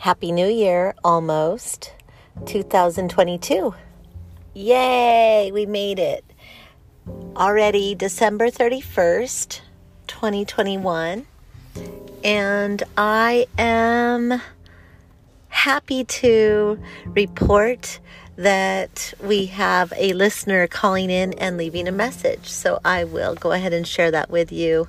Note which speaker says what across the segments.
Speaker 1: Happy New Year, almost 2022. Yay, we made it. Already December 31st, 2021. And I am happy to report that we have a listener calling in and leaving a message. So I will go ahead and share that with you.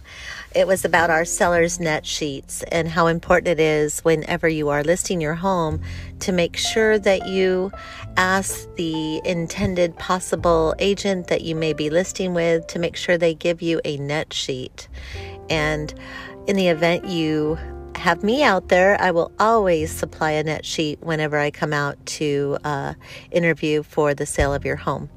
Speaker 1: It was about our seller's net sheets and how important it is whenever you are listing your home to make sure that you ask the intended possible agent that you may be listing with to make sure they give you a net sheet. And in the event you have me out there, I will always supply a net sheet whenever I come out to uh, interview for the sale of your home.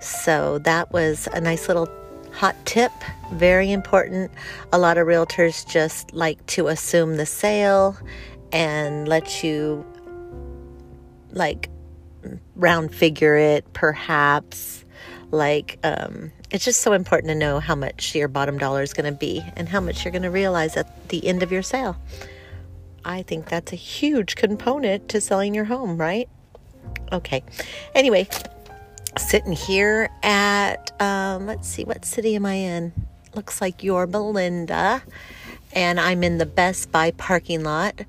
Speaker 1: So that was a nice little hot tip, very important. A lot of realtors just like to assume the sale and let you like round figure it, perhaps. Like, um, it's just so important to know how much your bottom dollar is going to be and how much you're going to realize at the end of your sale. I think that's a huge component to selling your home, right? Okay. Anyway, sitting here at, um, let's see, what city am I in? Looks like Yorba Linda. And I'm in the Best Buy parking lot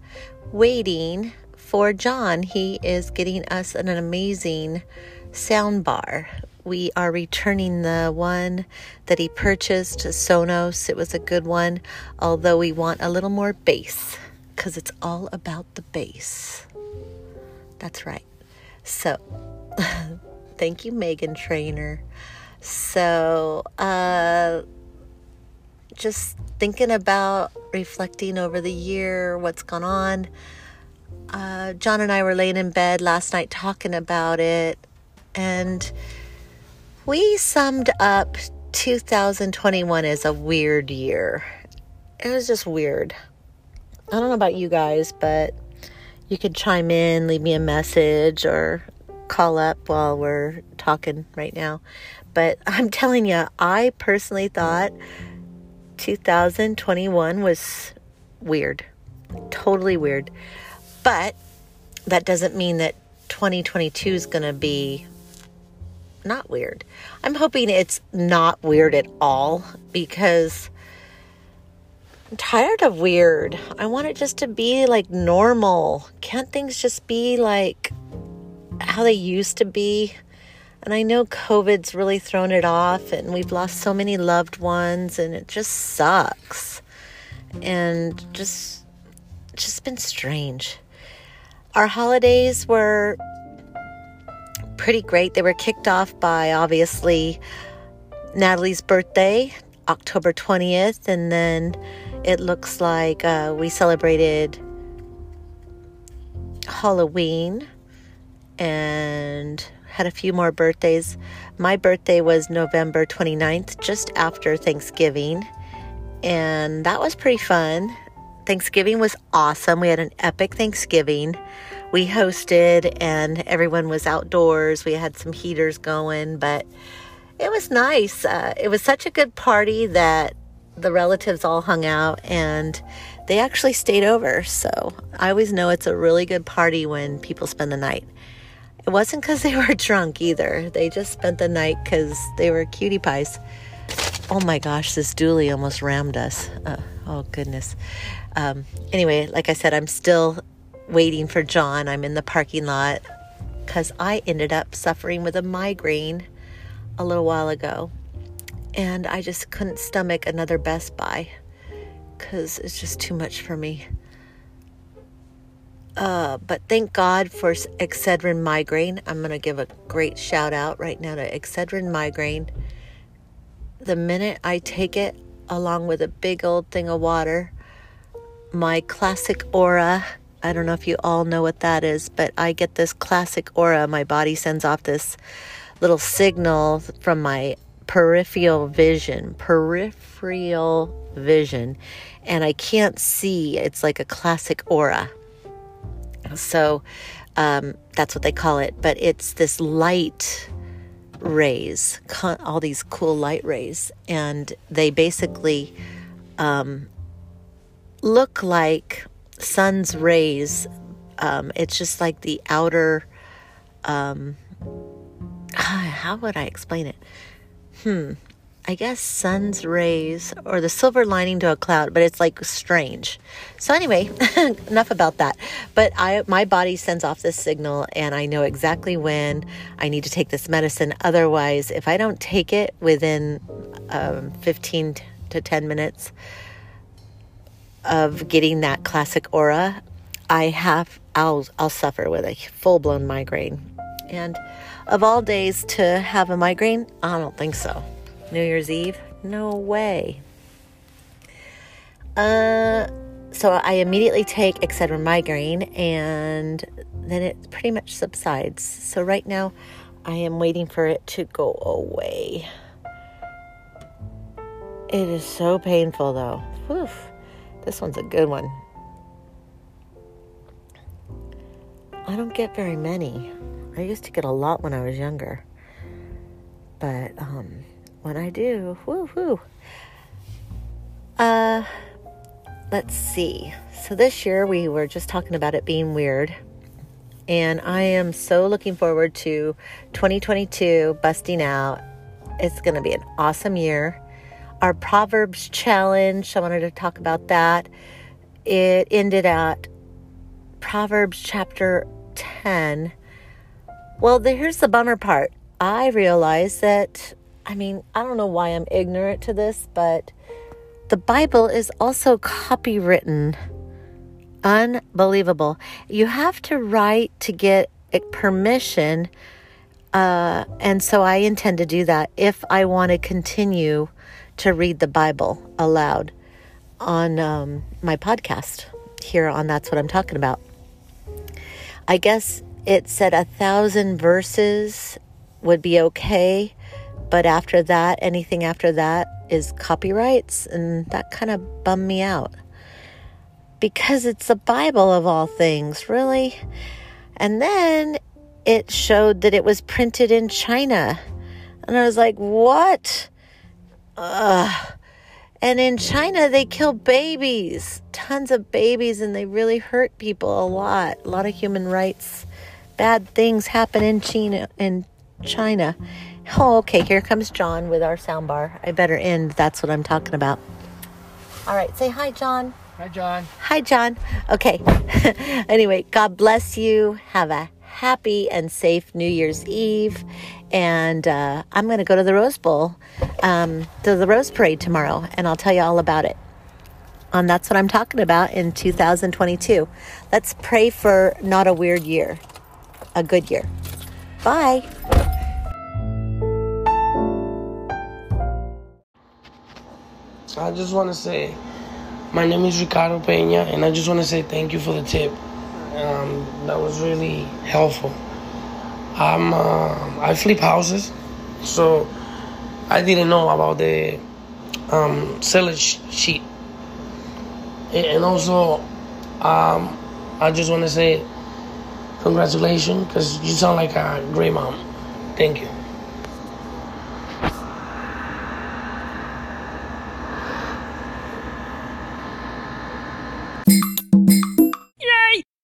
Speaker 1: waiting for John. He is getting us an amazing sound bar we are returning the one that he purchased, Sonos. It was a good one, although we want a little more bass because it's all about the bass. That's right. So, thank you, Meghan Trainor. So, uh, just thinking about reflecting over the year, what's gone on. Uh, John and I were laying in bed last night talking about it, and we summed up 2021 as a weird year. It was just weird. I don't know about you guys, but you could chime in, leave me a message, or call up while we're talking right now. But I'm telling you, I personally thought 2021 was weird. Totally weird. But that doesn't mean that 2022 is going to be not weird. I'm hoping it's not weird at all because I'm tired of weird. I want it just to be like normal. Can't things just be like how they used to be? And I know COVID's really thrown it off, and we've lost so many loved ones, and it just sucks. And just, just been strange. Our holidays were pretty great. They were kicked off by obviously Natalie's birthday, October 20th, and then it looks like uh, we celebrated Halloween and had a few more birthdays. My birthday was November 29th, just after Thanksgiving, and that was pretty fun. Thanksgiving was awesome. We had an epic Thanksgiving we hosted and everyone was outdoors. We had some heaters going, but it was nice. Uh, it was such a good party that the relatives all hung out and they actually stayed over. So I always know it's a really good party when people spend the night. It wasn't because they were drunk either. They just spent the night because they were cutie pies. Oh my gosh, this dually almost rammed us. Uh, oh goodness. Um, anyway, like I said, I'm still waiting for John. I'm in the parking lot because I ended up suffering with a migraine a little while ago. And I just couldn't stomach another Best Buy because it's just too much for me. Uh, but thank God for Excedrin migraine. I'm going to give a great shout out right now to Excedrin migraine. The minute I take it along with a big old thing of water, my classic aura I don't know if you all know what that is, but I get this classic aura. My body sends off this little signal from my peripheral vision, peripheral vision, and I can't see. It's like a classic aura. So um, that's what they call it, but it's this light rays, all these cool light rays, and they basically um, look like sun's rays, Um, it's just like the outer. Um, how would I explain it? Hmm. I guess sun's rays or the silver lining to a cloud, but it's like strange. So anyway, enough about that. But I my body sends off this signal and I know exactly when I need to take this medicine. Otherwise, if I don't take it within um, 15 to 10 minutes of getting that classic aura, I have I'll I'll suffer with a full-blown migraine. And of all days to have a migraine, I don't think so. New Year's Eve? No way. Uh, so I immediately take Excedrin migraine and then it pretty much subsides. So right now I am waiting for it to go away. It is so painful though. This one's a good one. I don't get very many. I used to get a lot when I was younger. But um when I do. Woo hoo. Uh, let's see. So this year we were just talking about it being weird. And I am so looking forward to 2022 busting out. It's going to be an awesome year. Our Proverbs challenge, I wanted to talk about that. It ended at Proverbs chapter 10. Well, the, here's the bummer part. I realized that I mean, I don't know why I'm ignorant to this, but the Bible is also copywritten. Unbelievable. You have to write to get permission. Uh, and so I intend to do that if I want to continue to read the Bible aloud on um, my podcast here on That's What I'm Talking About. I guess it said a thousand verses would be okay but after that, anything after that is copyrights, and that kind of bummed me out. Because it's the Bible of all things, really. And then it showed that it was printed in China. And I was like, what? Ugh. And in China, they kill babies, tons of babies, and they really hurt people a lot. A lot of human rights, bad things happen in China. In China, Oh, okay. Here comes John with our soundbar. I better end. That's what I'm talking about. All right. Say hi, John.
Speaker 2: Hi, John.
Speaker 1: Hi, John. Okay. anyway, God bless you. Have a happy and safe New Year's Eve. And uh, I'm going to go to the Rose Bowl, um, to the Rose Parade tomorrow, and I'll tell you all about it. And that's what I'm talking about in 2022. Let's pray for not a weird year, a good year. Bye.
Speaker 2: I just want to say, my name is Ricardo Peña, and I just want to say thank you for the tip. Um, that was really helpful. I'm uh, I flip houses, so I didn't know about the um, seller sheet, and also um, I just want to say congratulations because you sound like a great mom. Thank you.